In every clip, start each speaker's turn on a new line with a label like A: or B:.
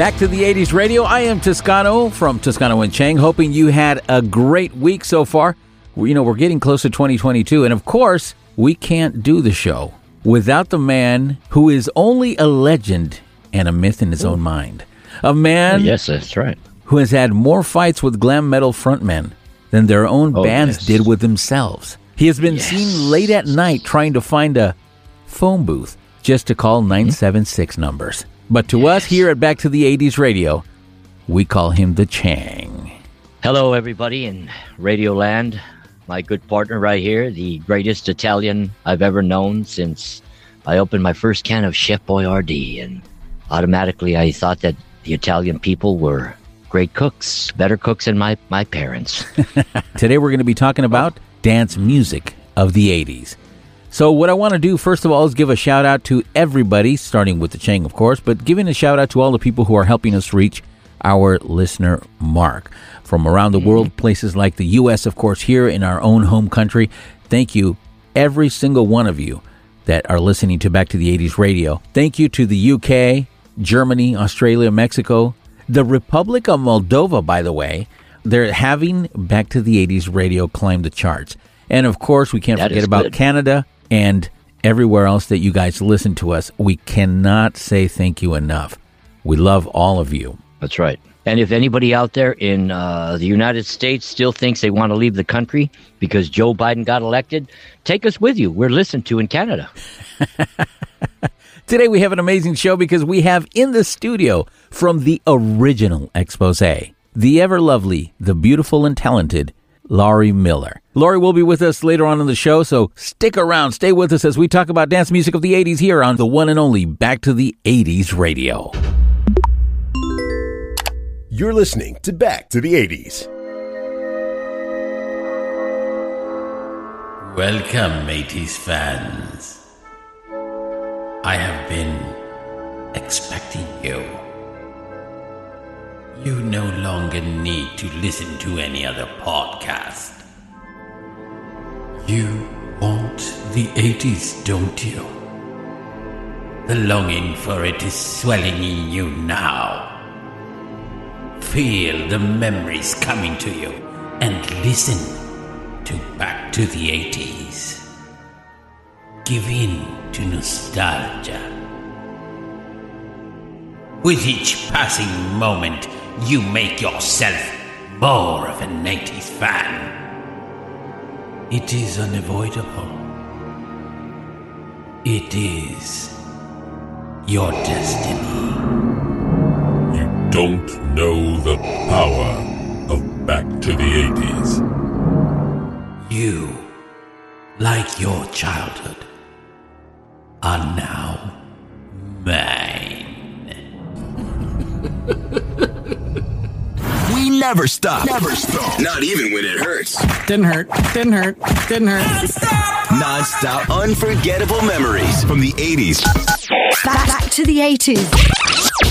A: Back to the 80s radio. I am Toscano from Toscano and Chang, hoping you had a great week so far. You know, we're getting close to 2022, and of course, we can't do the show without the man who is only a legend and a myth in his own mind. A man
B: Yes, that's right.
A: who has had more fights with glam metal frontmen than their own
B: Oh,
A: bands
B: yes.
A: did with themselves. He has been
B: Yes.
A: seen late at night trying to find a phone booth just to call mm-hmm. 976 numbers. But to us here at Back to the 80s Radio, we call him the Chang.
B: Hello, everybody in Radio Land. My good partner right here, the greatest Italian I've ever known since I opened my first can of Chef Boyardee. And automatically I thought that the Italian people were great cooks, better cooks than my, my parents.
A: Today we're going to be talking about dance music of the 80s. So, what I want to do, first of all, is give a shout out to everybody, starting with the Chang, of course, but giving a shout out to all the people who are helping us reach our listener mark from around the world, places like the U.S., of course, here in our own home country. Thank you, every single one of you that are listening to Back to the 80s radio. Thank you to the UK, Germany, Australia, Mexico, the Republic of Moldova, by the way. They're having Back to the 80s radio climb the charts. And of course, we can't
B: That
A: forget about
B: good.
A: Canada and everywhere else that you guys listen to us. We cannot say thank you enough. We love all of you.
B: That's right. And if anybody out there in uh, the United States still thinks they want to leave the country because Joe Biden got elected, take us with you. We're listened to in Canada.
A: Today we have an amazing show because we have in the studio from the original expose, the ever lovely, the beautiful and talented Laurie Miller. Laurie will be with us later on in the show, so stick around, stay with us as we talk about dance music of the 80s here on the one and only Back to the 80s radio.
C: You're listening to Back to the 80s.
D: Welcome, 80s fans. I have been expecting you. You no longer need to listen to any other podcast. You want the 80s, don't you? The longing for it is swelling in you now. Feel the memories coming to you and listen to Back to the 80s. Give in to nostalgia. With each passing moment, you make yourself more of an 80s fan. It is unavoidable. It is your destiny.
E: You don't know the power of Back to the 80s.
D: You, like your childhood, are now mine.
F: We never stop. Never stop. Not even when it hurts.
G: Didn't hurt. Didn't hurt. Didn't hurt.
F: Non-stop unforgettable memories from the 80s.
H: Back, back to the 80s.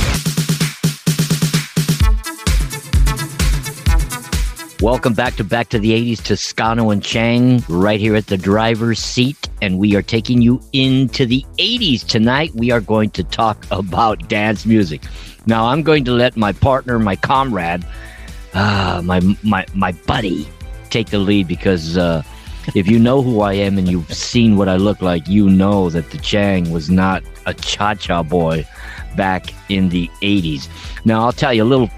B: Welcome back to Back to the 80s, Toscano and Chang, right here at the driver's seat. And we are taking you into the 80s tonight. We are going to talk about dance music. Now, I'm going to let my partner, my comrade, uh, my, my, my buddy take the lead because uh, if you know who I am and you've seen what I look like, you know that the Chang was not a cha cha boy back in the 80s. Now, I'll tell you a little,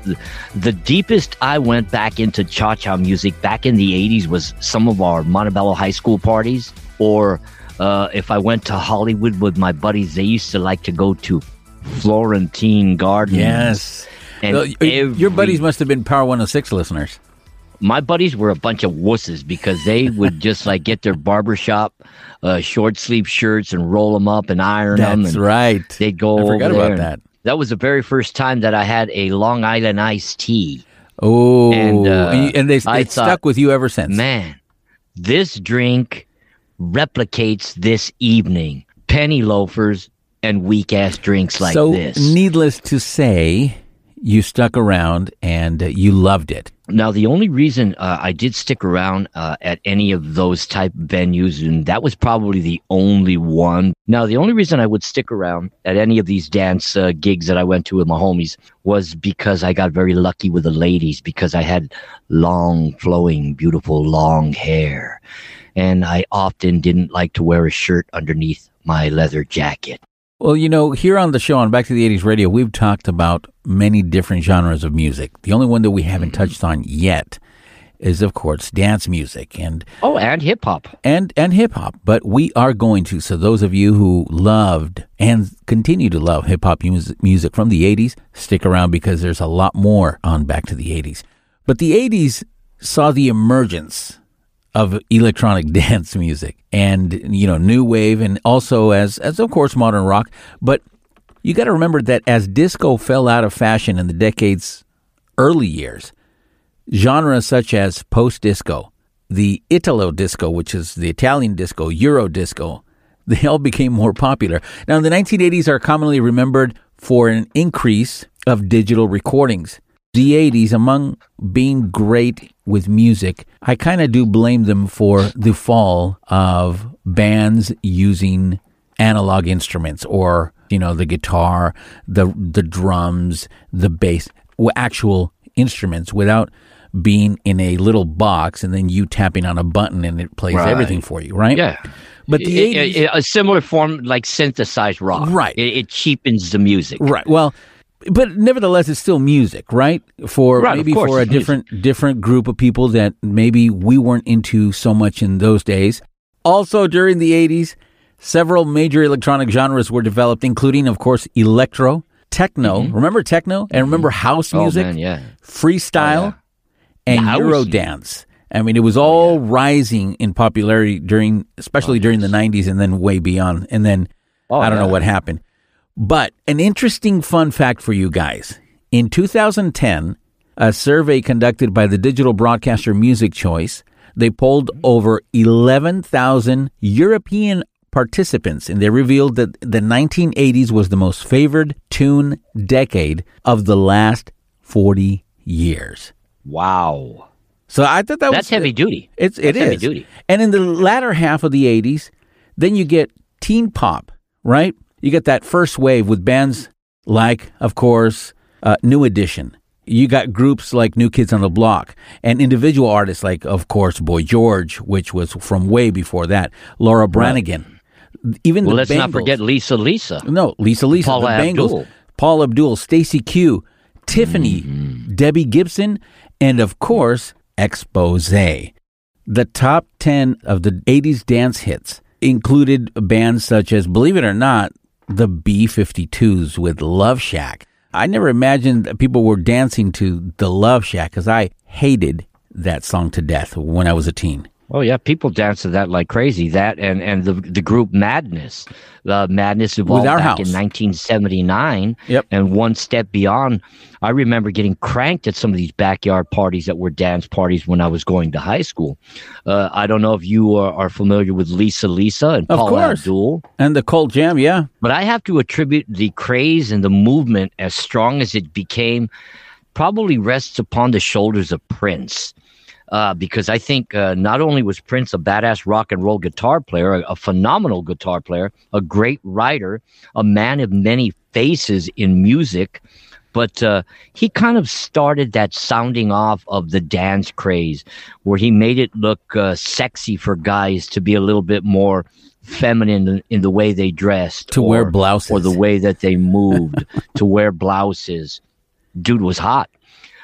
B: the deepest I went back into cha cha music back in the 80s was some of our Montebello high school parties, or uh, if I went to Hollywood with my buddies, they used to like to go to Florentine Gardens.
A: Yes.
B: And
A: Well, y- your buddies must have been Power 106 listeners.
B: My buddies were a bunch of wusses because they would just like get their barbershop uh, short sleeve shirts and roll them up and iron them.
A: That's right.
B: They'd go
A: I
B: over
A: forgot about that.
B: That was the very first time that I had a Long Island iced tea.
A: Oh,
B: And, uh,
A: and, they,
B: thought,
A: stuck with you ever since.
B: Man, this drink replicates this evening. Penny loafers and weak ass drinks like
A: so,
B: this.
A: needless to say, you stuck around and uh, you loved it.
B: Now, the only reason uh, I did stick around uh, at any of those type venues, and that was probably the only one. Now, the only reason I would stick around at any of these dance uh, gigs that I went to with my homies was because I got very lucky with the ladies because I had long, flowing, beautiful, long hair. And I often didn't like to wear a shirt underneath my leather jacket.
A: Well, you know, here on the show on Back to the 80s Radio, we've talked about many different genres of music. The only one that we haven't mm-hmm. touched on yet is, of course, dance music and
B: Oh, and hip hop.
A: and and hip hop. But we are going to. So those of you who loved and continue to love hip hop music, music from the 80s, stick around because there's a lot more on Back to the 80s. But the 80s saw the emergence of electronic dance music and you know new wave and also as as of course modern rock. But you got to remember that as disco fell out of fashion in the decade's early years genres such as post disco the italo disco which is the italian disco euro disco they all became more popular. Now the 1980s are commonly remembered for an increase of digital recordings the 80s, among being great with music, I kind of do blame them for the fall of bands using analog instruments or, you know, the guitar, the the drums, the bass, actual instruments without being in a little box and then you tapping on a button and it plays
B: Right.
A: everything for you, right?
B: Yeah.
A: But the
B: I- I-
A: 80s
B: a similar form like synthesized rock.
A: Right.
B: It, it cheapens the music.
A: Right. Well, but nevertheless, it's still music, right? For
B: Right,
A: maybe for a
B: it's music.
A: different different group of people that maybe we weren't into so much in those days. Also, during the '80s, several major electronic genres were developed, including, of course, electro, techno. Remember techno, and remember house
B: Mm-hmm. Oh,
A: music,
B: man, yeah.
A: freestyle, and
B: The house
A: Eurodance. I mean, it was all rising in popularity during, especially during the '90s, and then way beyond. And then I don't know what happened. But an interesting fun fact for you guys: in 2010, a survey conducted by the digital broadcaster Music Choice, they polled over 11,000 European participants, and they revealed that the 1980s was the most favored tune decade of the last 40 years.
B: Wow.
A: So I thought that was
B: That's
A: was uh,
B: heavy duty.
A: It's it
B: That's heavy duty.
A: And in the latter half of the '80s, then you get teen pop, right? You get that first wave with bands like, of course, uh, New Edition. You got groups like New Kids on the Block, and individual artists like, of course, Boy George, which was from way before that. Laura Branigan, even
B: Well, let's not forget Lisa Lisa.
A: No, Lisa Lisa,
B: Paula
A: the Bangles,
B: Abdul.
A: Paul Abdul, Stacey Q, Tiffany,
B: Mm-hmm.
A: Debbie Gibson, and of course, Expose. The top 10 of the 80s dance hits included bands such as, believe it or not, the B 52s with Love Shack. I never imagined that people were dancing to the Love Shack because I hated that song to death when I was a teen.
B: Oh yeah, people dance to that like crazy. That and and the the group Madness, the Madness evolved back
A: House.
B: in 1979.
A: Yep.
B: And one step beyond, I remember getting cranked at some of these backyard parties that were dance parties when I was going to high school. Uh, I don't know if you are, are familiar with Lisa Lisa and
A: Of
B: Paul
A: course.
B: Abdul.
A: And the Cult Jam, yeah.
B: But I have to attribute the craze and the movement as strong as it became probably rests upon the shoulders of Prince. Uh, because I think uh, not only was Prince a badass rock and roll guitar player, a, a phenomenal guitar player, a great writer, a man of many faces in music, but uh, he kind of started that sounding off of the dance craze, where he made it look uh, sexy for guys to be a little bit more feminine in, in the way they dressed,
A: To wear blouses.
B: or the way that they moved, to wear blouses. Dude was hot.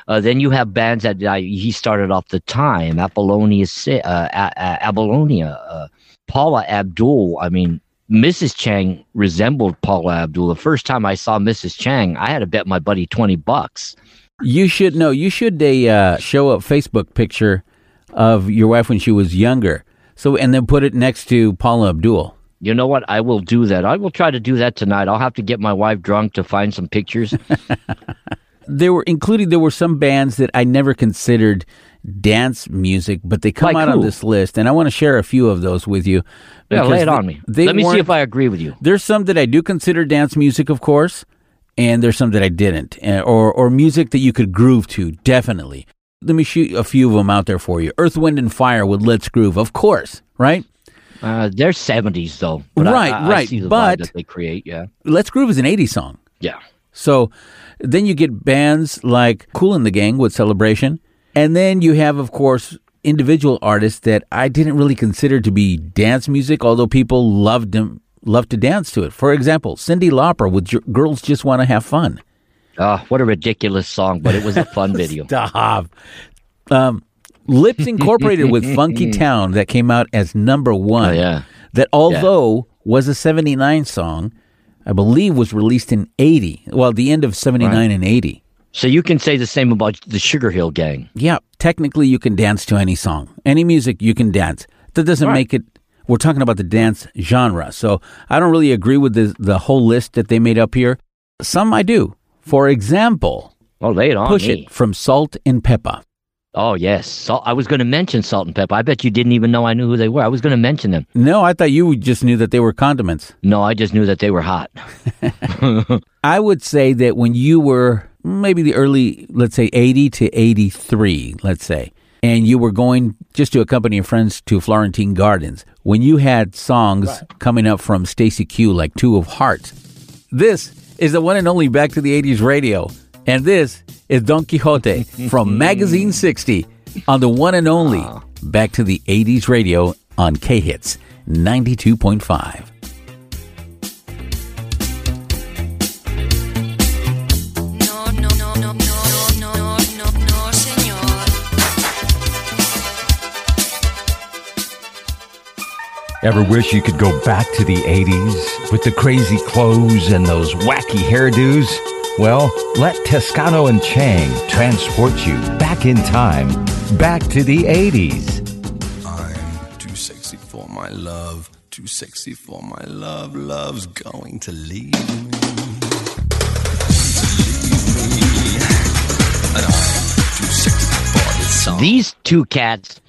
B: Uh, then you have bands that uh, he started off the time, Apollonia, uh, A- A- Apollonia, uh, Paula Abdul. I mean, Mrs. Chang resembled Paula Abdul. The first time I saw Mrs. Chang, I had to bet my buddy twenty bucks.
A: You should know. You should uh, show a Facebook picture of your wife when she was younger. So and then put it next to Paula Abdul.
B: You know what? I will do that. I will try to do that tonight. I'll have to get my wife drunk to find some pictures.
A: There were including there were some bands that I never considered dance music, but they come
B: Like
A: out on this list, and I want to share a few of those with you.
B: yeah, lay it
A: they-
B: on me. Let me see if I agree with you.
A: There's some that I do consider dance music, of course, and there's some that I didn't, uh, or or music that you could groove to. Definitely. Let me shoot a few of them out there for you. Earth, Wind, and Fire with "Let's Groove," of course, right?
B: Uh, they're seventies though, but
A: Right,
B: I, I
A: right,
B: the
A: but-
B: vibe that they create. Yeah,
A: "Let's Groove" is an '80s song.
B: yeah.
A: So then you get bands like Kool and the Gang with Celebration. And then you have, of course, individual artists that I didn't really consider to be dance music, although people loved them, loved to dance to it. For example, Cyndi Lauper with J- Girls Just Want to Have Fun.
B: Oh, what a ridiculous song, but it was a fun video.
A: Stop. Um, Lipps Incorporated with Funky Town that came out as number one.
B: Oh, yeah.
A: That although was a 79 song, I believe was released in 80. Well, the end of 79
B: Right.
A: and 80.
B: So you can say the same about the Sugar Hill Gang.
A: Yeah, technically you can dance to any song, any music you can dance. That doesn't
B: Right.
A: make it. We're talking about the dance genre, so I don't really agree with the the whole list that they made up here. Some I do. For example,
B: Oh, lay it on
A: "Push
B: me.
A: It" from Salt and Pepper.
B: Oh yes, Salt, I was going to mention Salt-N-Pepa. I bet you didn't even know I knew who they were. I was going to mention them.
A: No, I thought you just knew that they were condiments.
B: No, I just knew that they were hot.
A: I would say that when you were maybe the early, let's say 80 to 83, let's say, and you were going just to accompany your friends to Florentine Gardens, when you had songs coming up from Stacey Q like Two of Hearts, this is the one and only Back to the 80s radio. And this is Don Quixote from Magazine 60 on the one and only Back to the 80s Radio on K Hits 92.5.
I: Ever wish you could go back to the 80s with the crazy clothes and those wacky hairdos? Well, let Toscano and Chang transport you back in time, back to the 80s.
J: I'm too sexy for my love, too sexy for my love. Love's going to leave me.
B: These two cats.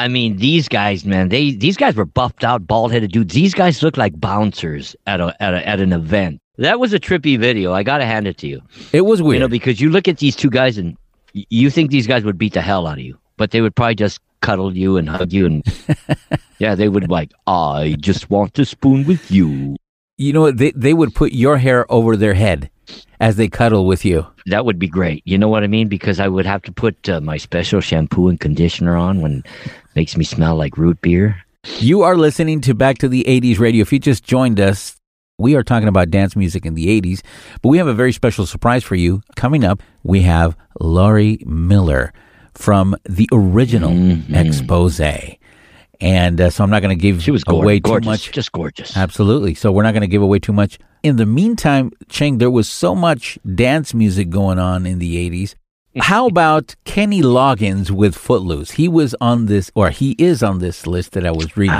B: I mean, these guys, man. They these guys were buffed out, bald headed dudes. These guys look like bouncers at a, at a at an event. That was a trippy video. I gotta hand it to you.
A: It was weird.
B: You know, because you look at these two guys and you think these guys would beat the hell out of you, but they would probably just cuddle you and hug you and yeah, they would like, I just want to spoon with you.
A: You know what? They, they would put your hair over their head as they cuddle with you.
B: That would be great. You know what I mean? Because I would have to put uh, my special shampoo and conditioner on when it makes me smell like root beer.
A: You are listening to Back to the 80s radio. If you just joined us, we are talking about dance music in the 80s, but we have a very special surprise for you. Coming up, we have Laurie Miller from the original expose. And uh, so I'm not going to give
B: She was gor-
A: away
B: gorgeous,
A: too much.
B: just gorgeous.
A: Absolutely. So we're not going to give away too much. In the meantime, Chang, there was so much dance music going on in the 80s. How about Kenny Loggins with Footloose? He was on this, or he is on this list that I was reading.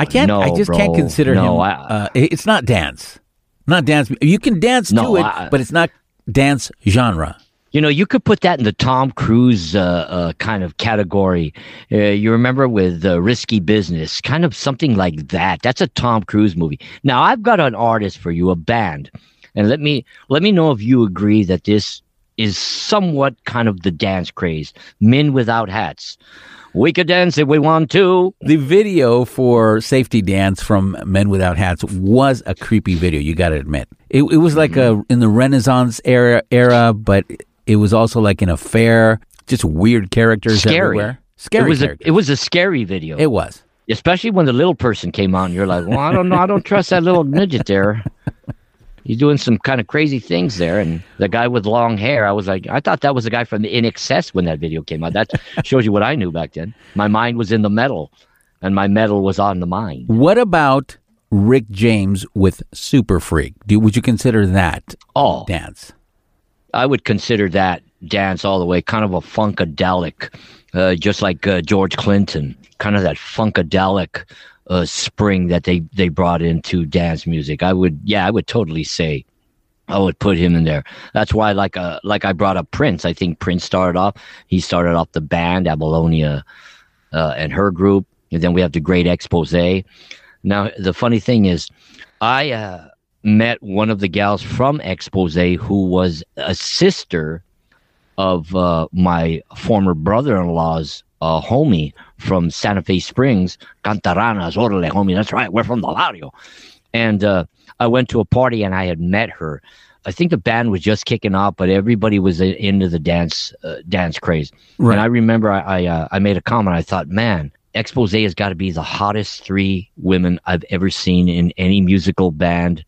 A: I can't. I
B: no,
A: just can't consider
B: No,
A: him.
B: I-
A: uh, it's not dance, not dance. You can dance
B: No,
A: to it,
B: I-
A: but it's not dance genre.
B: You know, you could put that in the Tom Cruise uh, uh, kind of category. Uh, you remember with uh, Risky Business, kind of something like that. That's a Tom Cruise movie. Now, I've got an artist for you, a band, and let me let me know if you agree that this is somewhat kind of the dance craze. Men without hats. We could dance if we want to.
A: The video for Safety Dance from Men Without Hats was a creepy video, you got to admit. It, it was like
B: Mm-hmm.
A: a in the Renaissance era era, but it was also like in a fair, just weird characters
B: Scary.
A: everywhere. Scary
B: It was a, it was a scary video.
A: It was.
B: Especially when the little person came on, you're like, well, I don't know, I don't trust that little midget there. He's doing some kind of crazy things there. And the guy with long hair, I was like, I thought that was the guy from the INXS when that video came out. That shows you what I knew back then. My mind was in the metal, and my metal was on the mind.
A: What about Rick James with Super Freak? Do, would you consider that
B: Oh.
A: dance?
B: I would consider that dance all the way, kind of a funkadelic, uh, just like uh, George Clinton, kind of that funkadelic uh, spring that they they brought into dance music. I would, yeah, I would totally say. I would put him in there. That's why, like, uh, like I brought up Prince. I think Prince started off. He started off the band Apollonia uh, and her group, and then we have the Great Expose. Now, the funny thing is, I uh, met one of the gals from Expose who was a sister of uh, my former brother-in-law's uh, homie from Santa Fe Springs, Cantaranas, orale, homie. That's right, we're from the barrio. And uh, I went to a party and I had met her. I think the band was just kicking off, but everybody was into the dance uh, dance craze.
A: Right.
B: And I remember I I, uh, I made a comment. I thought, man, Expose has got to be the hottest three women I've ever seen in any musical band,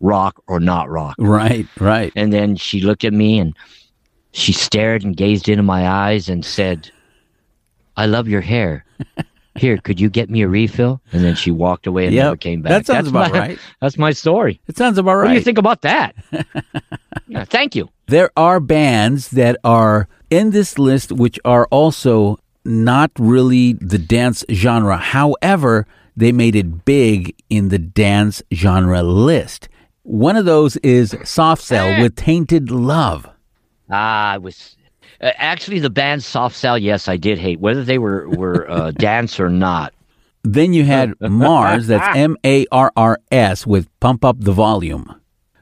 B: rock or not rock.
A: Right, right.
B: And then she looked at me and she stared and gazed into my eyes and said, I love your hair. Here, could you get me a refill? And then she walked away and
A: Yep,
B: never came back.
A: that sounds
B: That's
A: about
B: my-
A: right.
B: That's my story.
A: It sounds about right.
B: What do you think about that? Yeah, thank you.
A: There are bands that are in this list which are also not really the dance genre. However, they made it big in the dance genre list. One of those is Soft Cell with Tainted Love.
B: Ah, I was uh, actually the band Soft Cell. Yes, I did hate whether they were were uh, dance or not.
A: Then you had Mars, that's M A R R S, with Pump Up the Volume,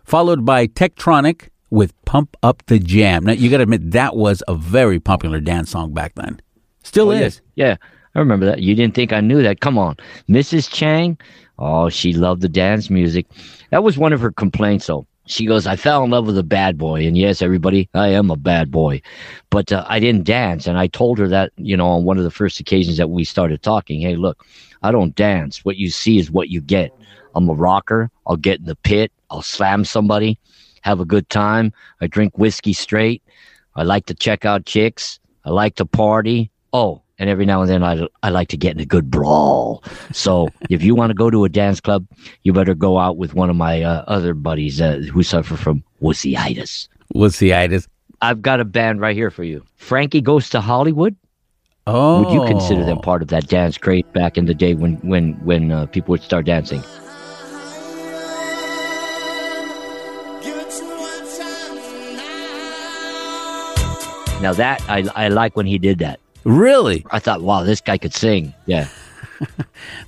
A: followed by Tektronic with Pump Up the Jam. Now, you got to admit, that was a very popular dance song back then. Still
B: Oh,
A: is.
B: Yeah, I remember that. You didn't think I knew that? Come on, Mrs. Chang. Oh, she loved the dance music. That was one of her complaints, though. She goes, I fell in love with a bad boy. And yes, everybody, I am a bad boy. But uh, I didn't dance. And I told her that, you know, on one of the first occasions that we started talking, hey, look, I don't dance. What you see is what you get. I'm a rocker. I'll get in the pit. I'll slam somebody, have a good time. I drink whiskey straight. I like to check out chicks. I like to party. Oh, and every now and then I, I like to get in a good brawl. So if you want to go to a dance club, you better go out with one of my uh, other buddies uh, who suffer from wussyitis.
A: Wussyitis.
B: I've got a band right here for you. Frankie Goes to Hollywood.
A: Oh.
B: Would you consider them part of that dance craze back in the day when when when uh, people would start dancing? Now that I I like when he did that.
A: Really?
B: I thought, wow, this guy could sing. Yeah.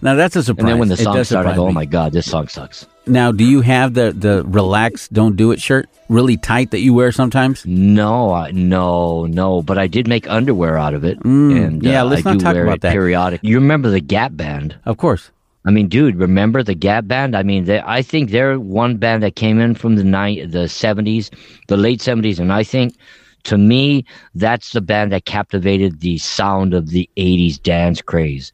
A: Now, that's a surprise.
B: And then when the song started, I go, oh my god, this song sucks.
A: Now, do you have the, the relax, don't do it shirt really tight that you wear sometimes?
B: No, I, no, no. But I did make underwear out of it.
A: Mm,
B: and
A: yeah,
B: uh,
A: let's
B: I
A: not
B: do
A: talk
B: wear
A: about
B: it
A: that.
B: Periodic. You remember the Gap Band?
A: Of course.
B: I mean, dude, remember the Gap Band? I mean, they, I think they're one band that came in from the ni- the seventies, the late seventies, and I think, to me, that's the band that captivated the sound of the '80s dance craze.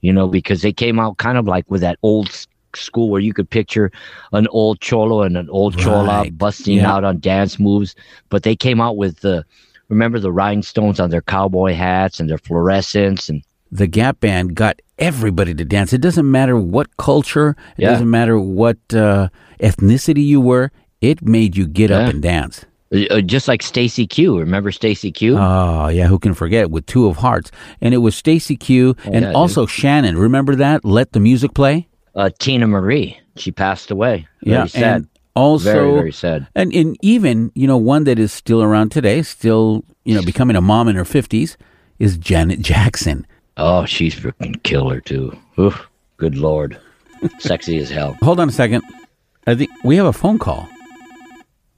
B: You know, because they came out kind of like with that old school where you could picture an old cholo and an old chola busting
A: Yeah.
B: out on dance moves, but they came out with the remember the rhinestones on their cowboy hats and their fluorescents and
A: The Gap Band got everybody to dance. It doesn't matter what culture, it
B: Yeah.
A: doesn't matter what uh, ethnicity you were, it made you get up and dance.
B: Uh, just like Stacey Q. Remember Stacey Q?
A: Oh, yeah, who can forget with Two of Hearts? And it was Stacey Q and
B: yeah,
A: also Shannon. Remember that? Let the music play?
B: uh, Teena Marie. She passed away. Very
A: Yeah,
B: sad.
A: and also
B: very very sad.
A: And, and even, you know, one that is still around today, still, you know, becoming a mom in her 50s is Janet Jackson.
B: Oh, she's freaking killer too. Oof, good lord, sexy as hell.
A: Hold on a second. I think we have a phone call.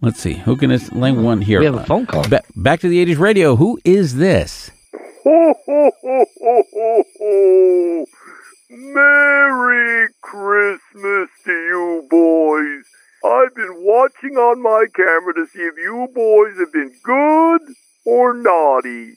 A: Let's see. Who can this line one here?
B: We have a phone call.
A: Ba- back to the 80s radio. Who is this?
K: Ho, ho, ho, ho, ho, ho. Merry Christmas to you boys. I've been watching on my camera to see if you boys have been good or naughty.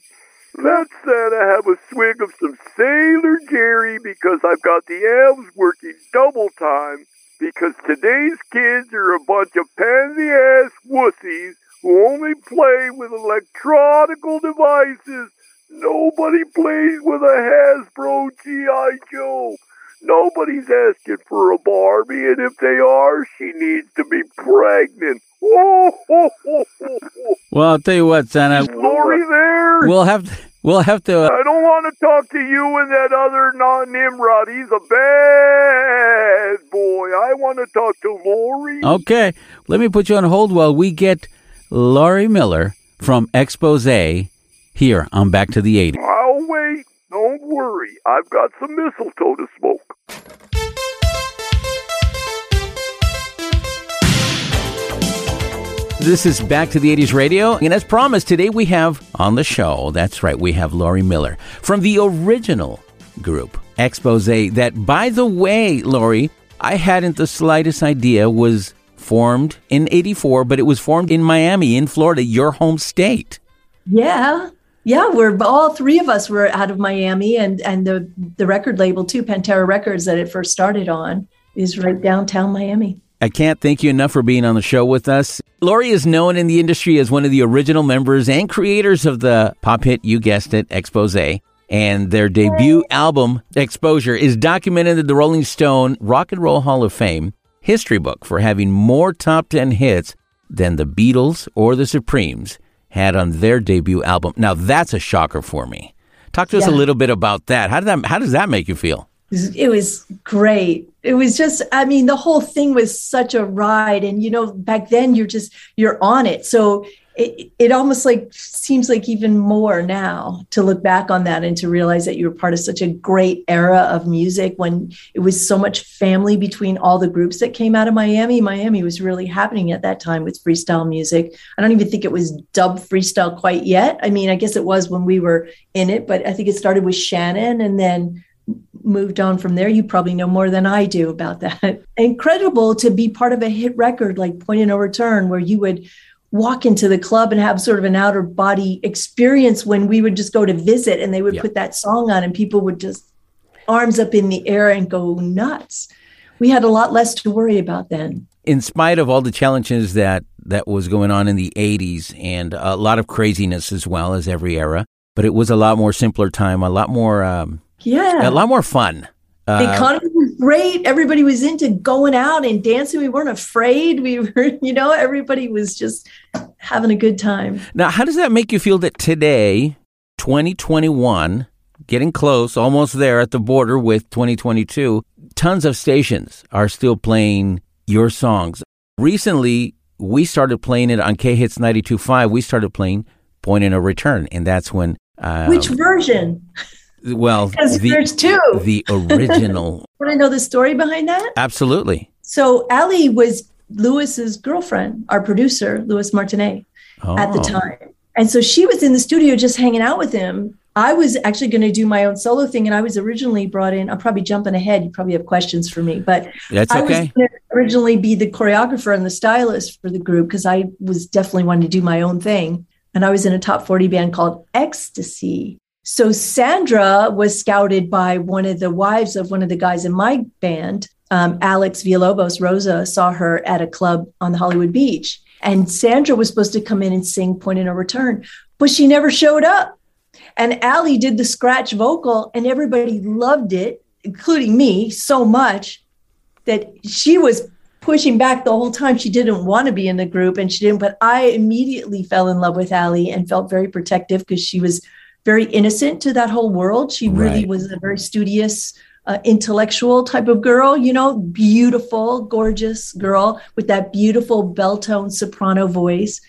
K: Let Santa have a swig of some Sailor Jerry because I've got the elves working double time because today's kids are a bunch of pansy ass wussies who only play with electronical devices. Nobody plays with a Hasbro G.I. Joe. Nobody's asking for a Barbie, and if they are, she needs to be pregnant. Ho, ho, ho, ho.
A: Well, I'll tell you what, Santa.
K: Laurie there?
A: We'll have to, we'll have to. Uh,
K: I don't want to talk to you and that other non Nimrod. He's a bad boy. I want to talk to Laurie.
A: okay, let me put you on hold while we get Laurie Miller from Expose here I'm Back to the 80s.
K: I'll wait. Don't worry. I've got some mistletoe to smoke.
A: This is Back to the 80s Radio. And as promised, today we have on the show, that's right, we have Laurie Miller from the original group, Expose. That, by the way, Laurie, I hadn't the slightest idea was formed in 84, but it was formed in Miami, in Florida, your home state.
L: Yeah. Yeah, we're all three of us were out of Miami and and the the record label too, Pantera Records that it first started on is right downtown Miami.
A: I can't thank you enough for being on the show with us. Laurie is known in the industry as one of the original members and creators of the pop hit, you guessed it, Expose. And their debut album, Exposure, is documented in the Rolling Stone Rock and Roll Hall of Fame history book for having more top 10 hits than the Beatles or the Supremes had on their debut album. Now, that's a shocker for me. Talk to us a little bit about that. How, did that. how does that make you feel?
L: It was great. It was just, I mean, the whole thing was such a ride. And, you know, back then you're just, you're on it. So it, it almost like seems like even more now to look back on that and to realize that you were part of such a great era of music when it was so much family between all the groups that came out of Miami. Miami was really happening at that time with freestyle music. I don't even think it was dub freestyle quite yet. I mean, I guess it was when we were in it, but I think it started with Shannon and then moved on from there. You probably know more than I do about that. Incredible to be part of a hit record like Point of No Return, where you would walk into the club and have sort of an outer body experience when we would just go to visit and they would
A: Yeah.
L: put that song on and people would just arms up in the air and go nuts. We had a lot less to worry about then.
A: in spite of all the challenges that that was going on in the 80s and a lot of craziness as well as every era but it was a lot more simpler time a lot more um,
L: Yeah.
A: a lot more fun
L: the
A: Uh,
L: economy was great. Everybody was into going out and dancing. We weren't afraid. We were, you know, everybody was just having a good time.
A: now how does that make you feel that today 2021 getting close almost there at the border with 2022 tons of stations are still playing your songs recently we started playing it on k-hits 92.5 we started playing point in a return and that's when uh,
L: Which version?
A: well
L: 'Cause
A: the,
L: there's two.
A: the original
L: Want to know the story behind that?
A: absolutely
L: So Allie was Lewis's girlfriend, our producer, Lewis Martineé, at the
A: Oh.
L: time. And so she was in the studio just hanging out with him. I was actually going to do my own solo thing, and I was originally brought in. I'm probably jumping ahead. You probably have questions for me, but
A: That's
L: I was going to originally be the choreographer and the stylist for the group because I was definitely wanting to do my own thing. And I was in a top 40 band called Ecstasy. So Sandra was scouted by one of the wives of one of the guys in my band, um, Alex Villalobos. Rosa saw her at a club on the Hollywood Beach. And Sandra was supposed to come in and sing Point of No Return, but she never showed up. And Allie did the scratch vocal, and everybody loved it, including me, so much that she was pushing back the whole time. She didn't want to be in the group, and she didn't. But I immediately fell in love with Allie and felt very protective because she was very innocent to that whole world. She really was a very studious, uh, intellectual type of girl, you know, beautiful, gorgeous girl with that beautiful bell tone soprano voice.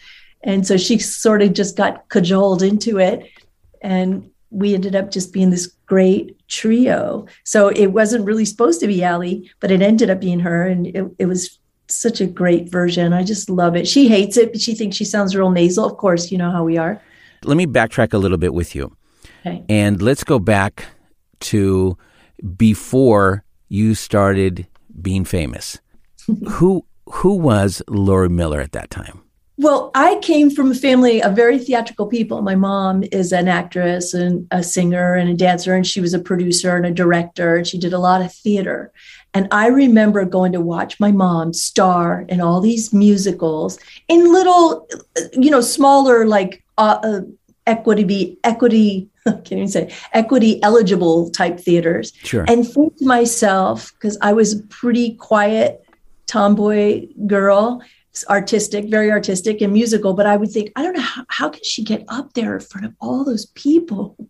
L: And so she sort of just got cajoled into it. And we ended up just being this great trio. So it wasn't really supposed to be Allie, but it ended up being her. And it, it was such a great version. I just love it. She hates it, but she thinks she sounds real nasal. Of course, you know how we are.
A: Let me backtrack a little bit with you.
L: Okay.
A: And let's go back to before you started being famous. who who was Laurie Miller at that time?
L: Well, I came from a family of very theatrical people. My mom is an actress and a singer and a dancer, and she was a producer and a director, and she did a lot of theater. And I remember going to watch my mom star in all these musicals in little, you know, smaller, like uh, uh, equity, equity, can't even say equity eligible type theaters.
A: Sure.
L: And think to myself, because I was a pretty quiet tomboy girl, artistic, very artistic and musical, but I would think, I don't know, how, how can she get up there in front of all those people?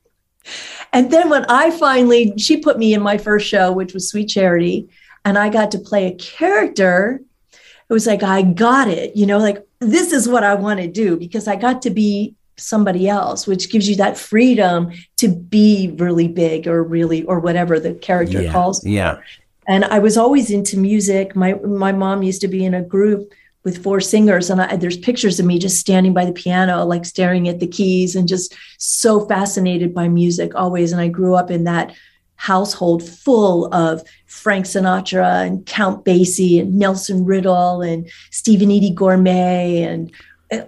L: And then when I finally, she put me in my first show, which was Sweet Charity, and I got to play a character. It was like, I got it, you know, like this is what I want to do because I got to be somebody else, which gives you that freedom to be really big or really, or whatever the character
A: yeah.
L: calls.
A: Yeah.
L: And I was always into music. My my mom used to be in a group with four singers, and I, there's pictures of me just standing by the piano, like staring at the keys, and just so fascinated by music always. And I grew up in that household full of Frank Sinatra and Count Basie and Nelson Riddle and Steve and Eydie Gormé and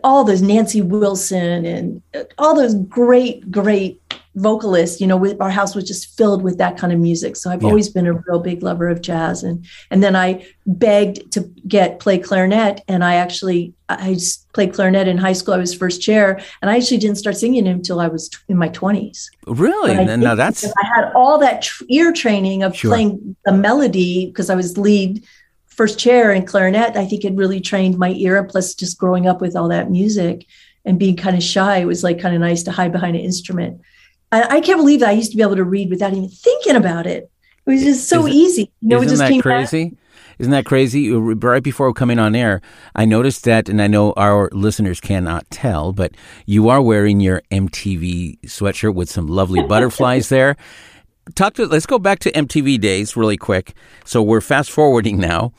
L: all those Nancy Wilson and uh, all those great, great vocalists. You know, our house was just filled with that kind of music. So I've
A: Yeah.
L: always been a real big lover of jazz. And and then I begged to get play clarinet, and I actually I just played clarinet in high school. I was first chair, and I actually didn't start singing until I was in my twenties.
A: Really? Now that's
L: I had all that tr- ear training of
A: Sure.
L: playing the melody because I was lead first chair and clarinet. I think it really trained my ear. Plus, just growing up with all that music and being kind of shy, it was like kind of nice to hide behind an instrument. I, I can't believe that I used to be able to read without even thinking about it. It was just so
A: Isn't-
L: easy. You know, it
A: Isn't
L: just
A: that
L: came back.
A: crazy? Isn't that crazy? Right before coming on air, I noticed that, and I know our listeners cannot tell, but you are wearing your MTV sweatshirt with some lovely butterflies there. Talk to. Let's go back to MTV days really quick. So we're fast forwarding now.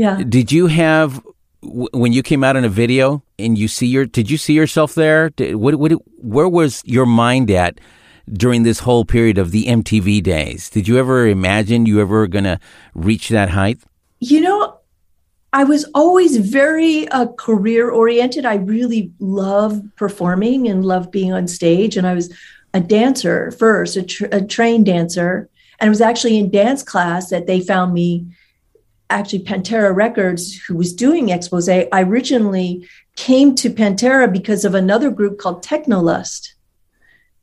L: Yeah.
A: Did you have when you came out in a video and you see your? Did you see yourself there? Did, what, what, where was your mind at during this whole period of the MTV days? Did you ever imagine you ever gonna reach that height?
L: You know, I was always very uh, career oriented. I really love performing and love being on stage. And I was a dancer first, a, tr- a trained dancer. And it was actually in dance class that they found me. Actually, Pantera Records, who was doing expose, I originally came to Pantera because of another group called Technolust.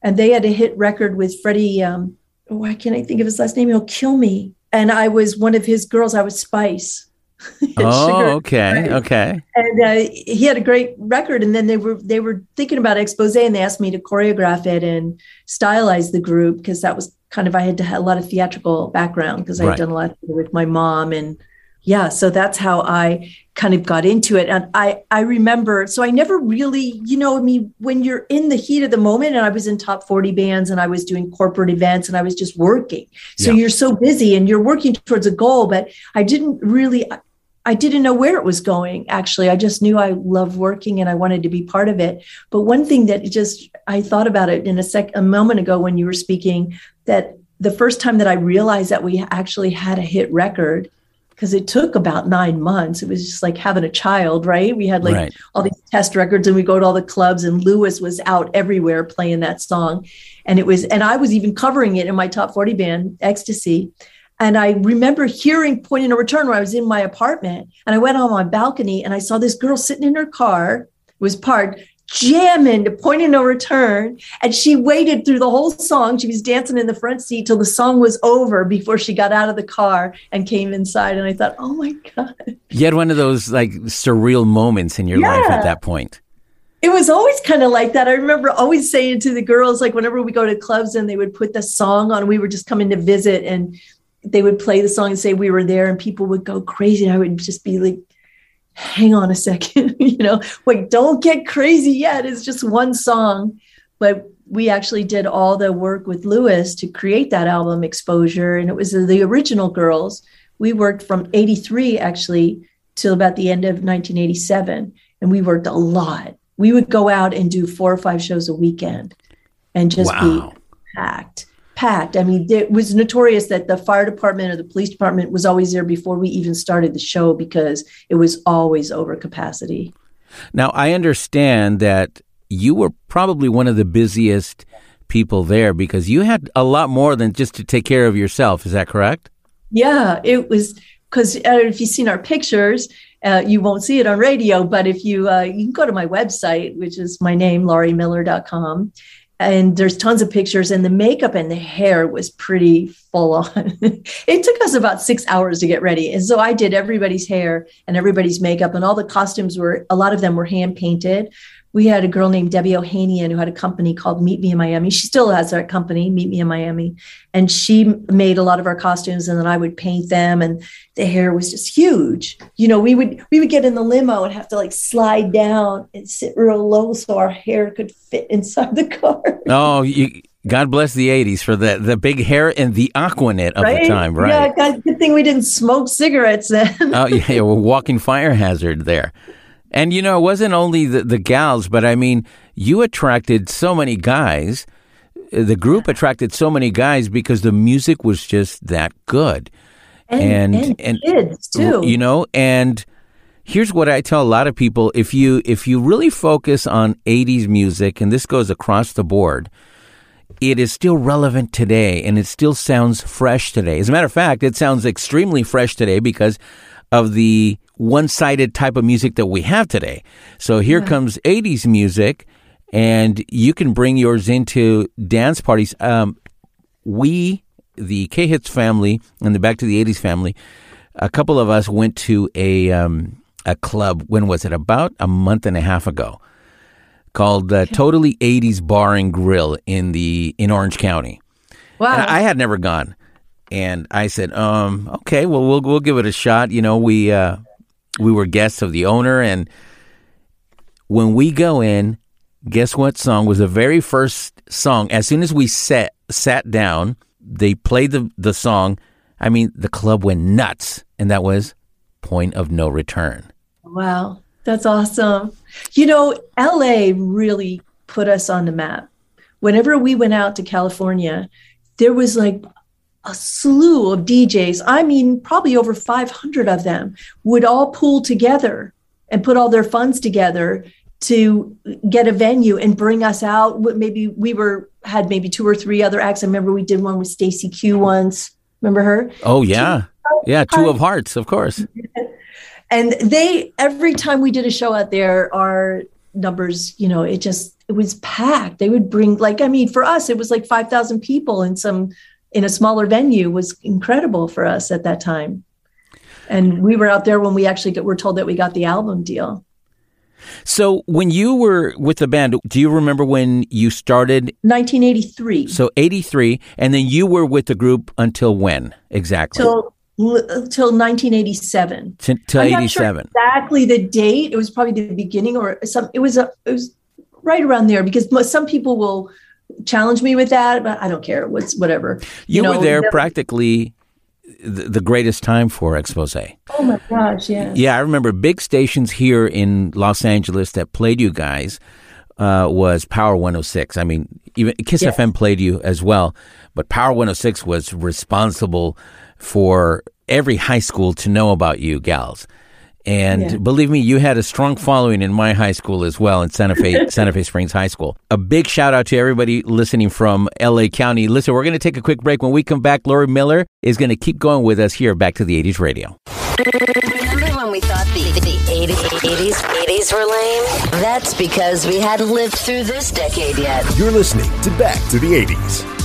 L: And they had a hit record with Freddie, um, oh, why can't I think of his last name? He'll kill me. And I was one of his girls. I was Spice.
A: Oh, okay,
L: Ray.
A: okay.
L: And uh, he had a great record. And then they were they were thinking about expose, and they asked me to choreograph it and stylize the group because that was kind of I had to have a lot of theatrical background because I had
A: Right.
L: done a lot with my mom and yeah. So that's how I kind of got into it. And I I remember so I never really you know I mean when you're in the heat of the moment and I was in top forty bands and I was doing corporate events and I was just working. So
A: Yeah.
L: you're so busy and you're working towards a goal, but I didn't really. I didn't know where it was going, actually. I just knew I loved working and I wanted to be part of it. But one thing that just I thought about it in a sec a moment ago when you were speaking, that the first time that I realized that we actually had a hit record, because it took about nine months. It was just like having a child, right? We had like
A: Right.
L: all these test records and we go to all the clubs and Lewis was out everywhere playing that song. And it was, and I was even covering it in my top 40 band, Ecstasy. And I remember hearing Point in a Return when I was in my apartment. And I went on my balcony and I saw this girl sitting in her car, was parked, jamming to Point of No Return. And she waited through the whole song. She was dancing in the front seat till the song was over before she got out of the car and came inside. And I thought, oh my God.
A: You had one of those like surreal moments in your life at that point.
L: It was always kind of like that. I remember always saying to the girls, like whenever we go to clubs and they would put the song on, we were just coming to visit and they would play the song and say we were there and people would go crazy. And I would just be like, hang on a second, you know, wait, don't get crazy yet. It's just one song. But we actually did all the work with Lewis to create that album exposure. And it was the original girls. We worked from 83 actually till about the end of 1987. And we worked a lot. We would go out and do four or five shows a weekend and just
A: Wow.
L: be packed. Packed. I mean, it was notorious that the fire department or the police department was always there before we even started the show because it was always over capacity.
A: Now, I understand that you were probably one of the busiest people there because you had a lot more than just to take care of yourself. Is that correct?
L: Yeah, it was because uh, if you've seen our pictures, uh, you won't see it on radio, but if you uh, you can go to my website, which is my name, lauriemiller.com, and there's tons of pictures, and the makeup and the hair was pretty full on. it took us about six hours to get ready, and so I did everybody's hair and everybody's makeup, and all the costumes were a lot of them were hand painted. We had a girl named Debbie Ohanian who had a company called Meet Me in Miami. She still has that company, Meet Me in Miami. And she made a lot of our costumes and then I would paint them and the hair was just huge. You know, we would we would get in the limo and have to like slide down and sit real low so our hair could fit inside the car.
A: Oh, you, God bless the 80s for the, the big hair and the Aquanet of
L: right?
A: the time, right?
L: Yeah, God, good thing we didn't smoke cigarettes then.
A: oh, yeah, a walking fire hazard there. And you know, it wasn't only the, the gals, but I mean, you attracted so many guys. The group attracted so many guys because the music was just that good.
L: And- and kids, too.
A: You know, and here's what I tell a lot of people: if you if you really focus on '80s music, and this goes across the board, it is still relevant today, and it still sounds fresh today. As a matter of fact, it sounds extremely fresh today because of the one-sided type of music that we have today. So here comes '80s music, and you can bring yours into dance parties. Um, we, the K Hits family and the Back to the '80s family, a couple of us went to a um, a club. When was it? About a month and a half ago, called uh, Totally '80s Bar and Grill in the in Orange County.
L: Wow.
A: And I had never gone, and I said, um, "Okay, well, we'll we'll give it a shot." You know, we uh, we were guests of the owner, and when we go in, guess what song was the very first song? As soon as we sat sat down, they played the the song. I mean, the club went nuts, and that was "Point of No Return."
L: Wow, that's awesome. You know, LA really put us on the map. Whenever we went out to California, there was like a slew of DJs. I mean, probably over 500 of them would all pool together and put all their funds together to get a venue and bring us out. Maybe we were had maybe two or three other acts. I remember we did one with Stacey Q once. Remember her?
A: Oh yeah, yeah, Two of Hearts, of course.
L: and they every time we did a show out there our numbers you know it just it was packed they would bring like i mean for us it was like 5000 people in some in a smaller venue was incredible for us at that time and we were out there when we actually got, were told that we got the album deal
A: So when you were with the band, do you remember when you started?
L: 1983
A: So eighty three, and then you were with the group until when exactly?
L: till uh, till 1987
A: T- till
L: I'm not
A: eighty
L: sure exactly the date. It was probably the beginning or some. It was a. It was right around there because some people will challenge me with that, but I don't care. What's whatever.
A: You,
L: know,
A: were there
L: the-
A: practically the, the greatest time for expose.
L: Oh my gosh! Yeah.
A: Yeah, I remember big stations here in Los Angeles that played you guys uh, was Power 106. I mean, even Kiss
L: Yes.
A: FM played you as well, but Power 106 was responsible for every high school to know about you gals. And
M: Yeah.
A: believe me, you had a strong following in my high school as well, in Santa Fe, Santa Fe Springs High School. A big shout out to everybody listening from LA County. Listen, we're going to take a quick break. When we come back, Laurie Miller is going to keep going with us here back to the 80s radio.
M: Remember when we thought the, the 80s, 80s, 80s were lame? That's because we hadn't lived through this decade yet.
C: You're listening to Back to the 80s.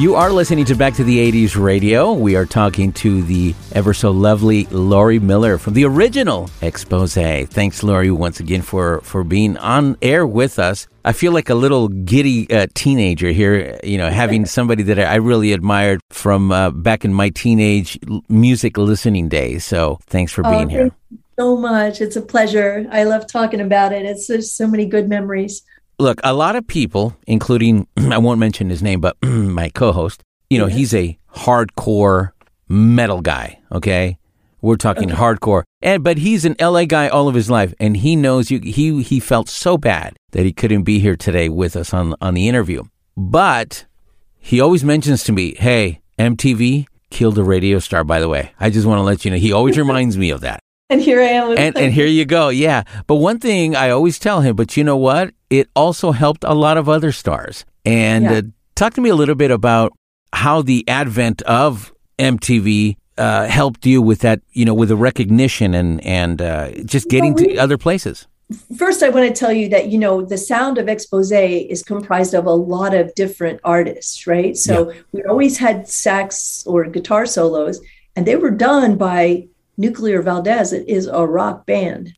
A: You are listening to Back to the 80s radio. We are talking to the ever so lovely Laurie Miller from the original Expose. Thanks, Laurie, once again for, for being on air with us. I feel like a little giddy uh, teenager here, you know, having somebody that I really admired from uh, back in my teenage music listening days. So thanks for
L: Oh,
A: being here.
L: you so much. It's a pleasure. I love talking about it. It's just so many good memories.
A: Look, a lot of people, including I won't mention his name, but my co-host, you know, he's a hardcore metal guy. Okay, We're talking hardcore. And but he's an LA guy all of his life and he knows you he he felt so bad that he couldn't be here today with us on on the interview. But he always mentions to me, "Hey, MTV killed a radio star by the way." I just want to let you know. He always reminds me of that.
L: And here I am.
A: And and here you go. Yeah. But one thing I always tell him, but you know what? It also helped a lot of other stars. And
L: Yeah.
A: uh, talk to me a little bit about how the advent of MTV uh, helped you with that, you know, with the recognition and and uh, just getting to other places.
L: First, I want to tell you that, you know, the sound of expose is comprised of a lot of different artists, right? So we always had sax or guitar solos, and they were done by Nuclear Valdez. It is a rock band.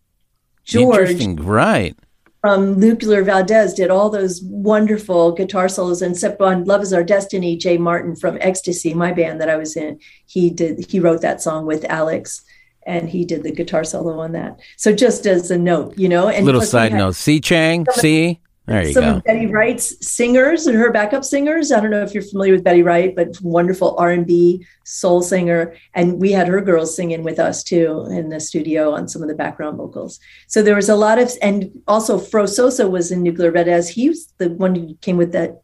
L: George
A: Interesting, right?
L: from Nuclear Valdez did all those wonderful guitar solos, and except on "Love Is Our Destiny," Jay Martin from Ecstasy, my band that I was in, he did he wrote that song with Alex, and he did the guitar solo on that. So just as a note, you know, and
A: Little side
L: had
A: note. See Chang, see? There you
L: some
A: go.
L: of Betty Wright's singers and her backup singers. I don't know if you're familiar with Betty Wright, but wonderful R and B soul singer. And we had her girls singing with us too in the studio on some of the background vocals. So there was a lot of, and also Fro Sosa was in Nuclear Valdez he was the one who came with that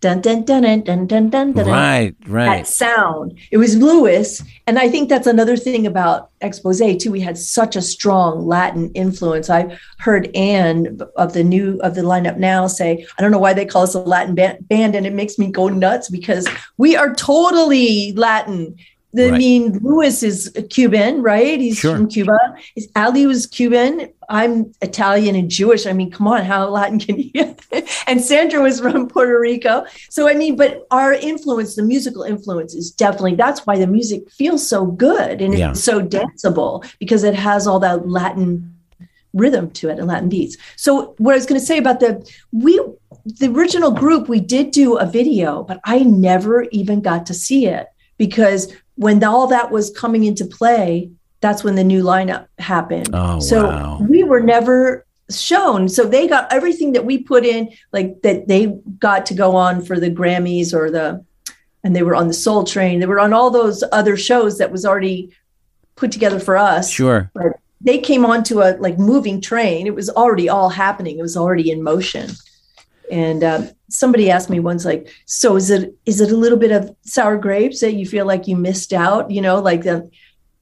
L: dun dun dun dun dun dun dun dun.
A: Right, right.
L: That sound. It was Lewis. And I think that's another thing about Expose too. We had such a strong Latin influence. I heard Anne of the new of the lineup now say, I don't know why they call us a Latin ba- band, and it makes me go nuts because we are totally Latin. I
A: Right.
L: mean, Lewis is a Cuban, right? He's
A: Sure.
L: from Cuba. His- Ali was Cuban. I'm Italian and Jewish. I mean, come on, how Latin can you and Sandra was from Puerto Rico. So, I mean, but our influence, the musical influence is definitely, that's why the music feels so good and
A: Yeah.
L: it's so danceable because it has all that Latin rhythm to it and Latin beats. So what I was going to say about the we the original group we did do a video, but I never even got to see it because when all that was coming into play, that's when the new lineup happened.
A: Oh,
L: so
A: wow.
L: we were never shown. So they got everything that we put in, like that they got to go on for the Grammys or the and they were on the Soul Train. They were on all those other shows that was already put together for us
A: Sure.
L: but they came onto a like moving train it was already all happening it was already in motion and um, somebody asked me once like so is it is it a little bit of sour grapes that you feel like you missed out you know like the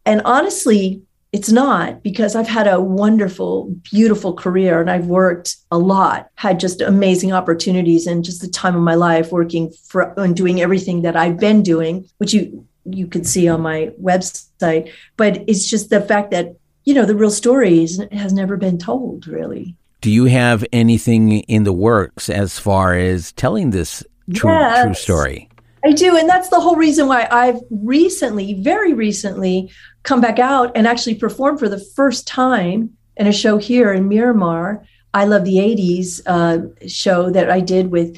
L: and honestly it's not because i've had a wonderful beautiful career and i've worked a lot had just amazing opportunities and just the time of my life working for and doing everything that i've been doing which you you could see on my website. But it's just the fact that you know the real story has never been told really
A: Do you have anything in the works as far as telling this true
L: Yes.
A: true story?
L: I do. And that's the whole reason why I've recently, very recently, come back out and actually performed for the first time in a show here in Miramar. I Love the 80s uh, show that I did with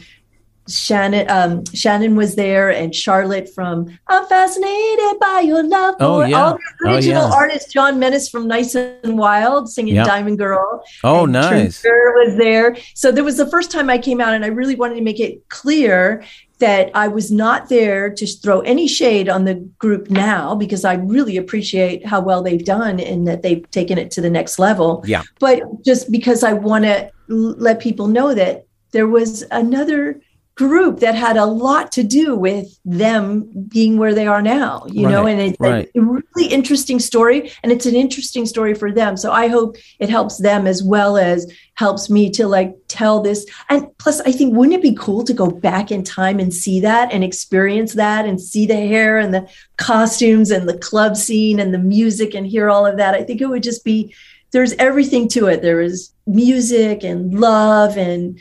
L: Shannon. Um, Shannon was there and Charlotte from I'm Fascinated by Your Love.
A: Oh, yeah.
L: All the
A: Oh,
L: original
A: yeah.
L: artists, John Menace from Nice and Wild singing
A: Yeah.
L: Diamond Girl.
A: Oh,
L: and
A: nice.
L: Trigger was there. So there was the first time I came out, and I really wanted to make it clear that I was not there to throw any shade on the group now because I really appreciate how well they've done and that they've taken it to the next level.
A: Yeah.
L: But just because I want to let people know that there was another group that had a lot to do with them being where they are now, you know, and it's
A: right.
L: a really interesting story and it's an interesting story for them. So I hope it helps them as well as helps me to like tell this. And plus, I think wouldn't it be cool to go back in time and see that and experience that and see the hair and the costumes and the club scene and the music and hear all of that? I think it would just be there's everything to it. There is music and love and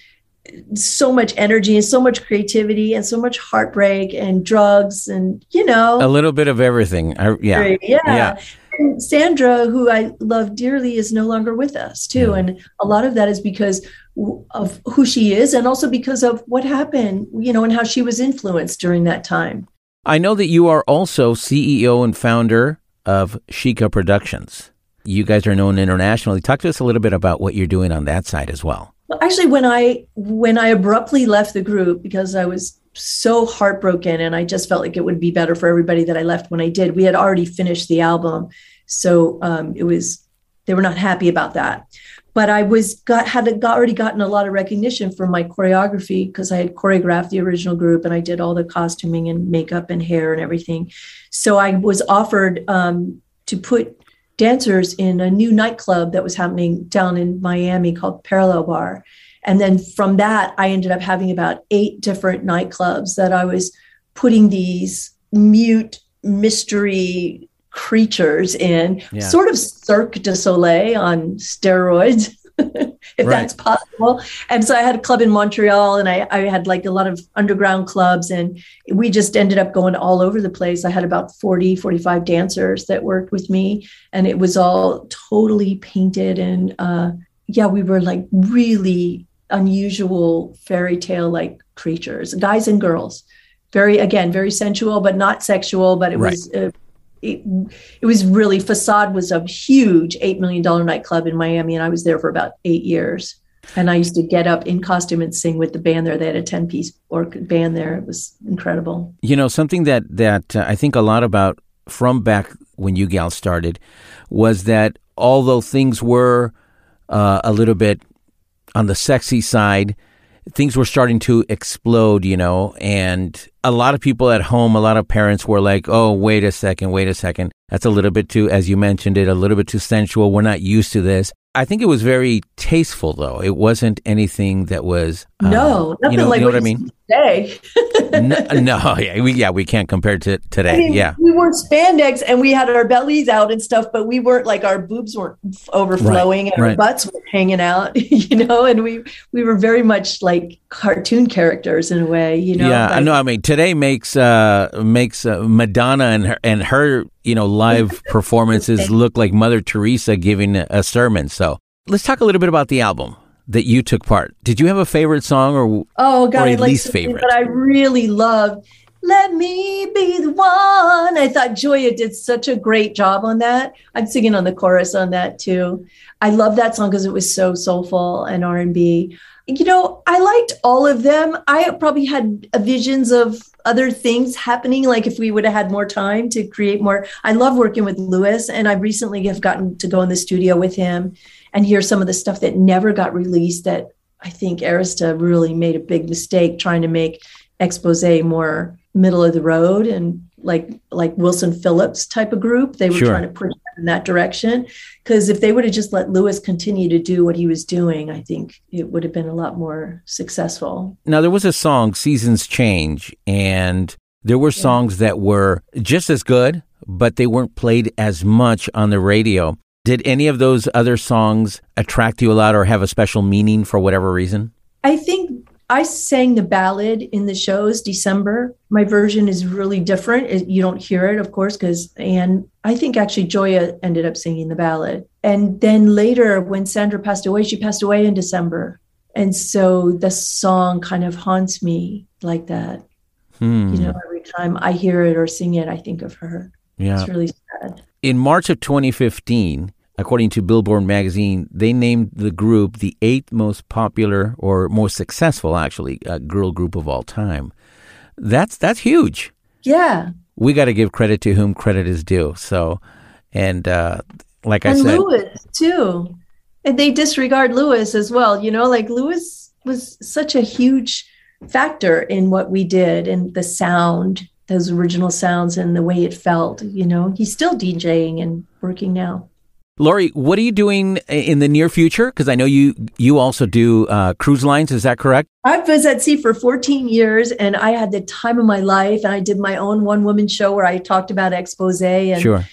L: so much energy and so much creativity and so much heartbreak and drugs and you know
A: A little bit of everything. I, yeah.
L: Yeah.
A: Yeah.
L: And Sandra, who I love dearly, is no longer with us too, and a lot of that is because of who she is, and also because of what happened, you know, and how she was influenced during that time.
A: I know that you are also CEO and founder of Shika Productions. You guys are known internationally. Talk to us a little bit about what you're doing on that side as well.
L: Well, actually, when I when I abruptly left the group because I was so heartbroken and I just felt like it would be better for everybody that I left when I did. We had already finished the album, So um, it was they were not happy about that. But I was got had got, already gotten a lot of recognition for my choreography because I had choreographed the original group and I did all the costuming and makeup and hair and everything. So I was offered um, to put dancers in a new nightclub that was happening down in Miami called Parallel Bar. And then from that, I ended up having about eight different nightclubs that I was putting these mute mystery creatures in, yeah. sort of Cirque du Soleil on steroids. if right. that's possible. And so I had a club in Montreal and I, I had like a lot of underground clubs and we just ended up going all over the place. I had about 40, 45 dancers that worked with me and it was all totally painted. And uh, yeah, we were like really unusual fairy tale like creatures, guys and girls. Very, again, very sensual, but not sexual, but it right. was. Uh, it, it was really facade was a huge eight million dollar nightclub in Miami, and I was there for about eight years. And I used to get up in costume and sing with the band there. They had a ten piece band there. It was incredible.
A: You know, something that that uh, I think a lot about from back when you gals started was that although things were uh, a little bit on the sexy side, things were starting to explode, you know, and a lot of people at home, a lot of parents were like, oh, wait a second, wait a second. That's a little bit too, as you mentioned it, a little bit too sensual. We're not used to this. I think it was very tasteful, though. It wasn't anything that was
L: uh, no, nothing
A: you know,
L: like
A: you know what I mean.
L: Today,
A: no, no, yeah, we, yeah, we can't compare to today. I mean, yeah,
L: we wore spandex and we had our bellies out and stuff, but we weren't like our boobs weren't overflowing right, and right. our butts were hanging out, you know. And we we were very much like cartoon characters in a way, you know.
A: Yeah, I know. I mean, today makes uh makes uh, Madonna and her and her you know, live performances look like Mother Teresa giving a sermon. So let's talk a little bit about the album that you took part. Did you have a favorite song or
L: oh god,
A: or
L: a
A: least favorite?
L: But I really loved "Let Me Be the One." I thought Joya did such a great job on that. I'm singing on the chorus on that too. I love that song because it was so soulful and R and B. You know, I liked all of them. I probably had visions of other things happening like if we would have had more time to create more i love working with Lewis, and i recently have gotten to go in the studio with him and hear some of the stuff that never got released that i think arista really made a big mistake trying to make expose more middle of the road and like like wilson phillips type of group. They were sure. trying to push in that direction. Because if they would have just let Lewis continue to do what he was doing i think it would have been a lot more successful.
A: Now there was a song seasons change and there were songs that were just as good but they weren't played as much on the radio did any of those other songs attract you a lot or have a special meaning for whatever reason
L: i think I sang the ballad in the shows December. My version is really different. You don't hear it, of course, because and I think actually Joya ended up singing the ballad. And then later, when Sandra passed away, she passed away in December, and so the song kind of haunts me like that. Hmm. You know, every time I hear it or sing it, I think of her. Yeah, it's really sad.
A: In March of 2015, according to Billboard magazine, they named the group the eighth most popular or most successful, actually, uh, girl group of all time. That's that's huge.
L: Yeah,
A: we got to give credit to whom credit is due. So, and uh, like
L: and
A: I said,
L: Lewis too, and they disregard Lewis as well. You know, like Lewis was such a huge factor in what we did and the sound those original sounds and the way it felt you know he's still djing and working now
A: Laurie, what are you doing in the near future? Because I know you you also do uh, cruise lines. Is that correct?
L: I was at sea for 14 years, and I had the time of my life. And I did my own one woman show where I talked about expose. And
A: sure.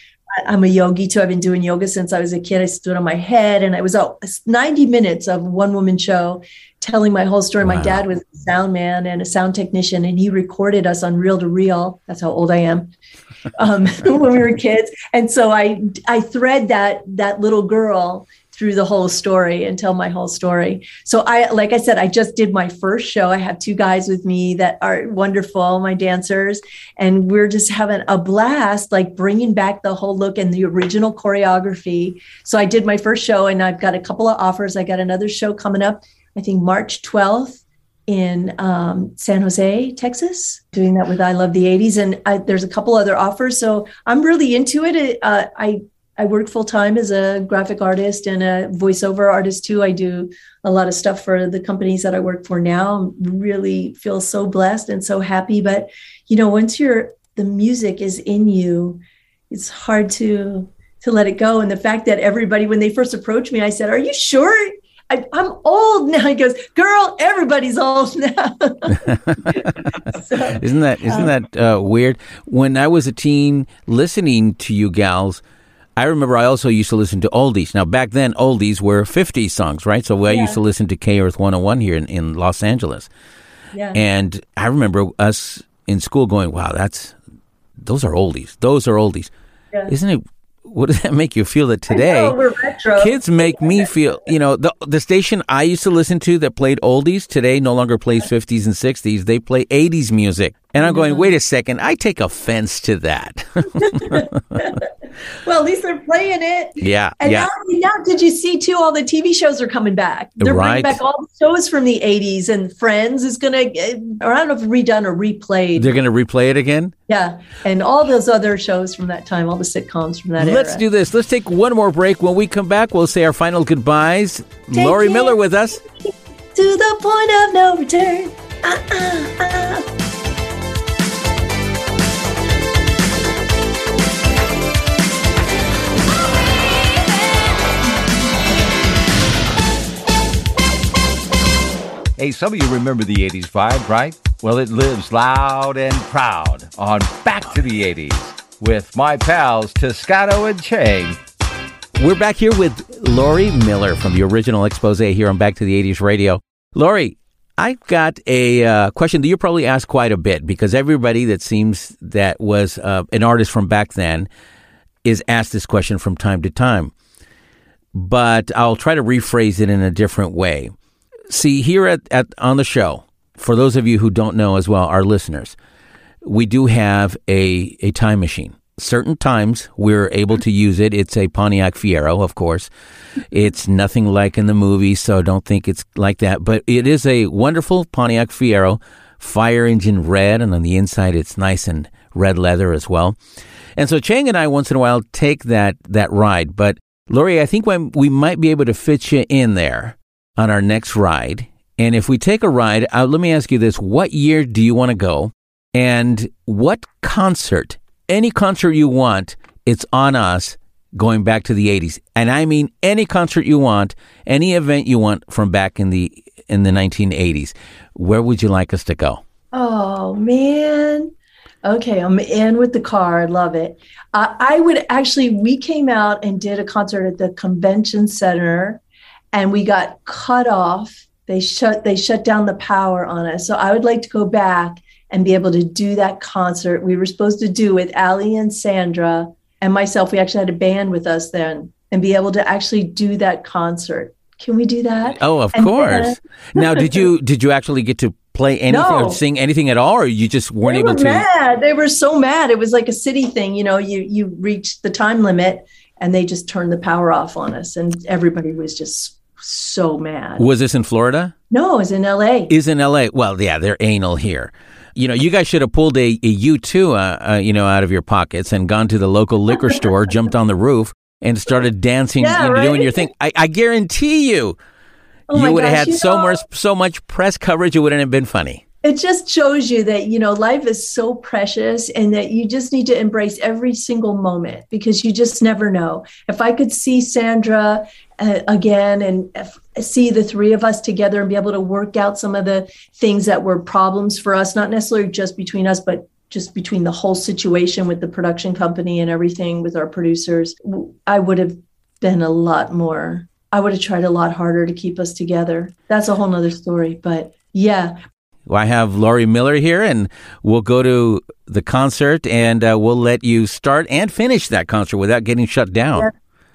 L: I'm a yogi too. I've been doing yoga since I was a kid. I stood on my head, and I was oh, 90 minutes of one woman show, telling my whole story. Wow. My dad was a sound man and a sound technician, and he recorded us on reel to reel. That's how old I am um, when we were kids. And so I I thread that that little girl through the whole story and tell my whole story. So I like I said I just did my first show. I have two guys with me that are wonderful, my dancers, and we're just having a blast like bringing back the whole look and the original choreography. So I did my first show and I've got a couple of offers. I got another show coming up I think March 12th in um, San Jose, Texas, doing that with I Love the 80s. And I, there's a couple other offers. So I'm really into it. Uh, I I work full time as a graphic artist and a voiceover artist too. I do a lot of stuff for the companies that I work for now. Really feel so blessed and so happy. But you know, once you're the music is in you, it's hard to to let it go. And the fact that everybody, when they first approached me, I said, "Are you sure?" I, am old now. He goes, "Girl, everybody's old now."
A: so, isn't that isn't um, that uh, weird? When I was a teen, listening to you gals, I remember I also used to listen to oldies. Now back then, oldies were 50s songs, right? So I yeah. used to listen to K Earth 101 here in, in Los Angeles.
L: Yeah.
A: And I remember us in school going, "Wow, that's those are oldies. Those are oldies." Yeah. Isn't it what does that make you feel that today
L: know,
A: kids make me feel you know the the station i used to listen to that played oldies today no longer plays 50s and 60s they play 80s music and i'm going wait a mm-hmm. second i take offense to that
L: well, at least they're playing it.
A: Yeah.
L: And
A: yeah.
L: Now, now, did you see too? All the TV shows are coming back. They're
A: right.
L: bringing back all the shows from the '80s, and Friends is going to, eh, or I don't know if redone or replayed.
A: They're going to replay it again.
L: Yeah, and all those other shows from that time, all the sitcoms from that
A: Let's
L: era.
A: do this. Let's take one more break. When we come back, we'll say our final goodbyes.
L: Take
A: Laurie Miller with us.
L: To the point of no return. Uh-uh, uh. uh, uh.
I: Hey, some of you remember the 80s vibe, right? Well, it lives loud and proud on Back to the 80s with my pals Toscano and Chang.
A: We're back here with Laurie Miller from the original expose here on Back to the 80s radio. Laurie, I've got a uh, question that you probably ask quite a bit because everybody that seems that was uh, an artist from back then is asked this question from time to time. But I'll try to rephrase it in a different way. See, here at, at on the show, for those of you who don't know as well, our listeners, we do have a, a time machine. Certain times we're able to use it. It's a Pontiac Fiero, of course. It's nothing like in the movie, so don't think it's like that. But it is a wonderful Pontiac Fiero, fire engine red, and on the inside it's nice and red leather as well. And so Chang and I once in a while take that that ride. But Laurie, I think we might be able to fit you in there on our next ride. And if we take a ride, uh, let me ask you this what year do you want to go? And what concert, any concert you want, it's on us going back to the 80s. And I mean any concert you want, any event you want from back in the in the 1980s. Where would you like us to go?
L: Oh man. Okay, I'm in with the car. I love it. Uh, I would actually, we came out and did a concert at the convention center and we got cut off. They shut they shut down the power on us. So I would like to go back and be able to do that concert we were supposed to do with Ali and Sandra and myself. We actually had a band with us then, and be able to actually do that concert. Can we do that?
A: Oh, of
L: and
A: course.
L: Then,
A: now, did you did you actually get to play anything
L: No.
A: or sing anything at all, or you just weren't
L: they
A: able
L: were
A: to?
L: mad. They were so mad. It was like a city thing. You know, you you reached the time limit, and they just turned the power off on us, and everybody was just so mad.
A: Was this in Florida?
L: No, it was in L.A.
A: Is in L.A. Well, yeah, they're anal here. You know, you guys should have pulled a, a U2, uh, uh, you know, out of your pockets and gone to the local liquor store, jumped on the roof, and started dancing,
L: Yeah,
A: you know, doing your thing. I, I guarantee you,
L: Oh
A: you would have had
L: you
A: so
L: know-
A: much so much press coverage. It wouldn't have been funny.
L: it just shows you that you know life is so precious and that you just need to embrace every single moment because you just never know if i could see sandra uh, again and if, see the three of us together and be able to work out some of the things that were problems for us not necessarily just between us but just between the whole situation with the production company and everything with our producers. I would have been a lot more i would have tried a lot harder to keep us together. That's a whole nother story but yeah.
A: Well, I have Laurie Miller here, and we'll go to the concert, and uh, we'll let you start and finish that concert without getting shut down.
L: Yeah,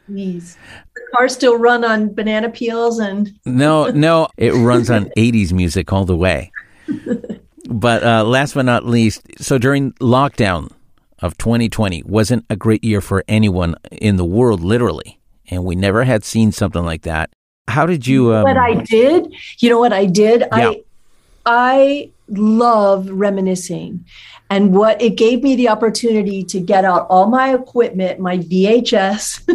L: please. The car still run on banana peels and
A: No, no, it runs on 80s music all the way. But uh, last but not least, so during lockdown of 2020 wasn't a great year for anyone in the world, literally, and we never had seen something like that. How did you? Um,
L: what I did, you know what I did?
A: Yeah.
L: I I love reminiscing. And what it gave me the opportunity to get out all my equipment, my VHS,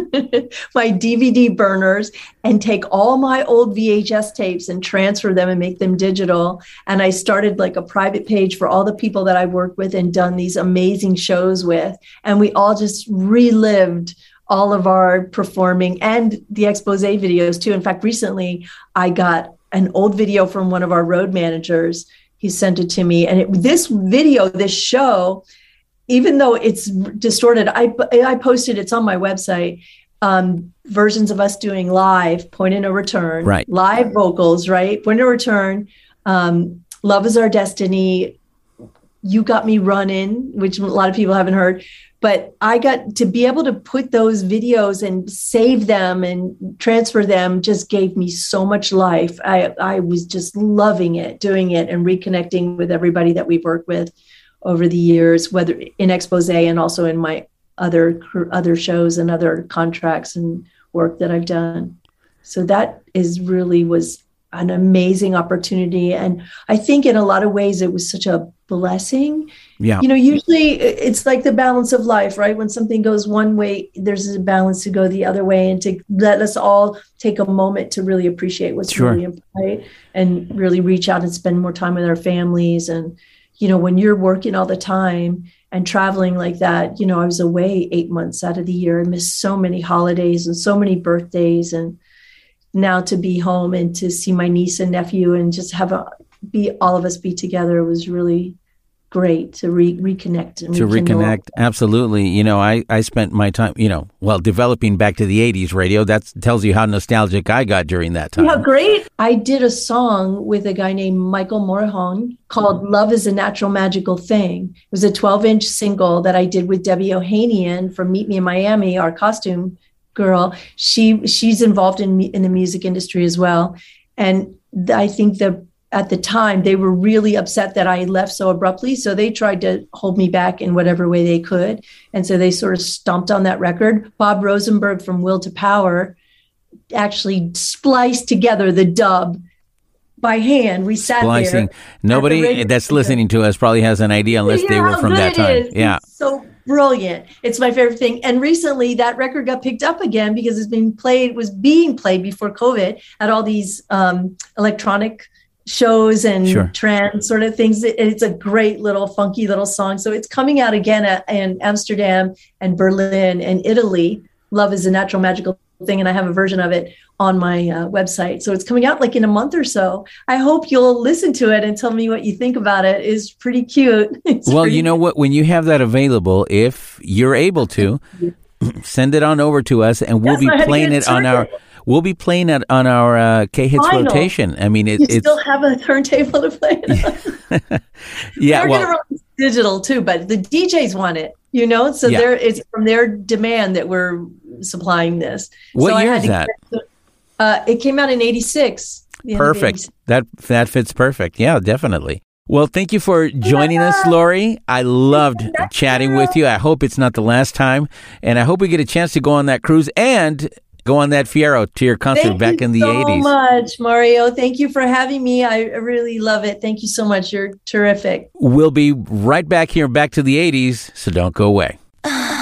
L: my DVD burners, and take all my old VHS tapes and transfer them and make them digital. And I started like a private page for all the people that I worked with and done these amazing shows with. And we all just relived all of our performing and the expose videos too. In fact, recently I got an old video from one of our road managers he sent it to me and it, this video this show even though it's distorted i i posted it's on my website um, versions of us doing live point of no return
A: Right.
L: live vocals right point of no return um, love is our destiny you got me running which a lot of people haven't heard but i got to be able to put those videos and save them and transfer them just gave me so much life. I i was just loving it doing it and reconnecting with everybody that we've worked with over the years whether in expose and also in my other other shows and other contracts and work that i've done. So that is really was an amazing opportunity and i think in a lot of ways it was such a blessing
A: Yeah.
L: you know usually it's like the balance of life right when something goes one way there's a balance to go the other way and to let us all take a moment to really appreciate what's
A: Sure.
L: really important right? and really reach out and spend more time with our families and you know when you're working all the time and traveling like that you know i was away eight months out of the year i missed so many holidays and so many birthdays and now to be home and to see my niece and nephew and just have a be all of us be together was really great to re- reconnect and
A: to
L: rekindle.
A: reconnect absolutely you know i i spent my time you know well developing back to the 80s radio that tells you how nostalgic i got during that time
L: Yeah, great. I did a song with a guy named Michael Morahon called Love is a Natural Magical Thing. It was a 12 inch single that I did with Debbie Ohanian from Meet Me in Miami, our costume girl. She she's involved in in the music industry as well. And I think that at the time they were really upset that I left so abruptly. So they tried to hold me back in whatever way they could. And so they sort of stomped on that record. Bob Rosenberg from Will to Power actually spliced together the dub by hand. We sat
A: splicing
L: there.
A: nobody
L: radio
A: that's listening to us probably has an idea unless
L: You
A: they were from that time
L: is.
A: yeah
L: It's so brilliant. It's my favorite thing. And recently that record got picked up again because it's been played, was being played before COVID at all these um, electronic shows and
A: Sure.
L: trance sort of things. It- It's a great little funky little song. So it's coming out again at, in Amsterdam and Berlin and Italy. Love is a natural magical thing. And I have a version of it on my uh, website. So it's coming out like in a month or so. I hope you'll listen to it and tell me what you think about it. It's pretty cute. It's
A: well
L: pretty
A: you know what when you have that available if you're able to send it on over to us and we'll
L: Yes,
A: be
L: I had to
A: playing it on
L: it
A: our we'll be playing it on our uh, k hits rotation i mean it,
L: you
A: it's
L: still have a turntable to play
A: yeah
L: They're
A: well
L: digital too, but the DJs want it, you know. So
A: Yeah.
L: there it's from their demand that we're supplying this.
A: What
L: so I
A: year
L: had
A: is that?
L: get- Uh, it came out in '86.
A: Perfect. That that fits perfect. Yeah, definitely. Well, thank you for joining us, Laurie. I loved chatting with you. I hope it's not the last time, and I hope we get a chance to go on that cruise and go on that Fiero to your concert
L: Thank
A: back
L: you
A: in the eighties.
L: so
A: '80s.
L: much, Mario. Thank you for having me. I really love it. Thank you so much. You're terrific.
A: We'll be right back here, back to the '80s. So don't go away.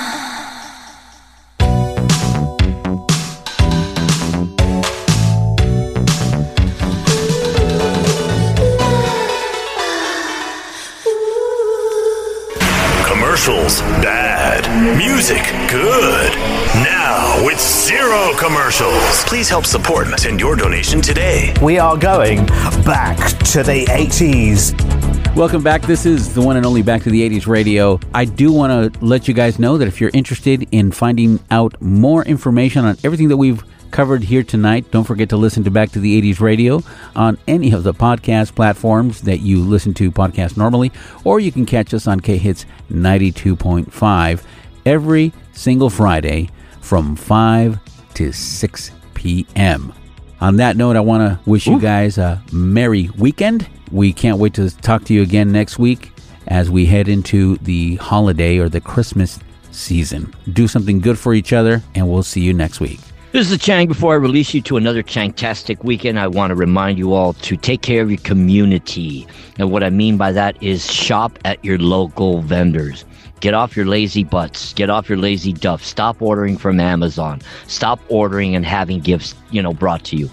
C: zero commercials. Please help support. And send your donation today.
N: We are going back to the 80s.
A: Welcome back. This is the one and only Back to the 80s radio. I do want to let you guys know that if you're interested in finding out more information on everything that we've covered here tonight, don't forget to listen to Back to the 80s radio on any of the podcast platforms that you listen to podcasts normally, or you can catch us on K Hits 92.5 every single Friday from 5 to 6 p.m. On that note, I want to wish you guys a merry weekend. We can't wait to talk to you again next week as we head into the holiday or the Christmas season. Do something good for each other, and we'll see you next week.
B: This is the Chang. Before I release you to another Changtastic weekend, I want to remind you all to take care of your community. And what I mean by that is shop at your local vendors. Get off your lazy butts. Get off your lazy duff. Stop ordering from Amazon. Stop ordering and having gifts, you know, brought to you.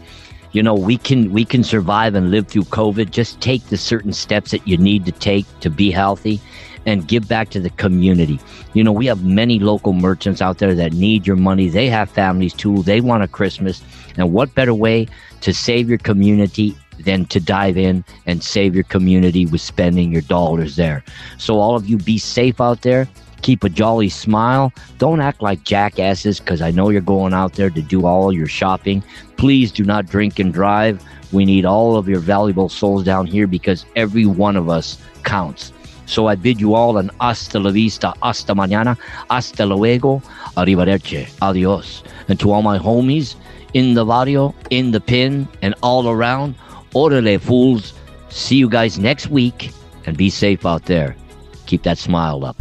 B: You know, we can we can survive and live through COVID. Just take the certain steps that you need to take to be healthy and give back to the community. You know, we have many local merchants out there that need your money. They have families too. They want a Christmas. And what better way to save your community than to dive in and save your community with spending your dollars there? So, all of you be safe out there. Keep a jolly smile. Don't act like jackasses because I know you're going out there to do all your shopping. Please do not drink and drive. We need all of your valuable souls down here because every one of us counts. So I bid you all an hasta la vista, hasta mañana, hasta luego, arrivederci, adios. And to all my homies in the barrio, in the pin, and all around, orale fools. See you guys next week and be safe out there. Keep that smile up.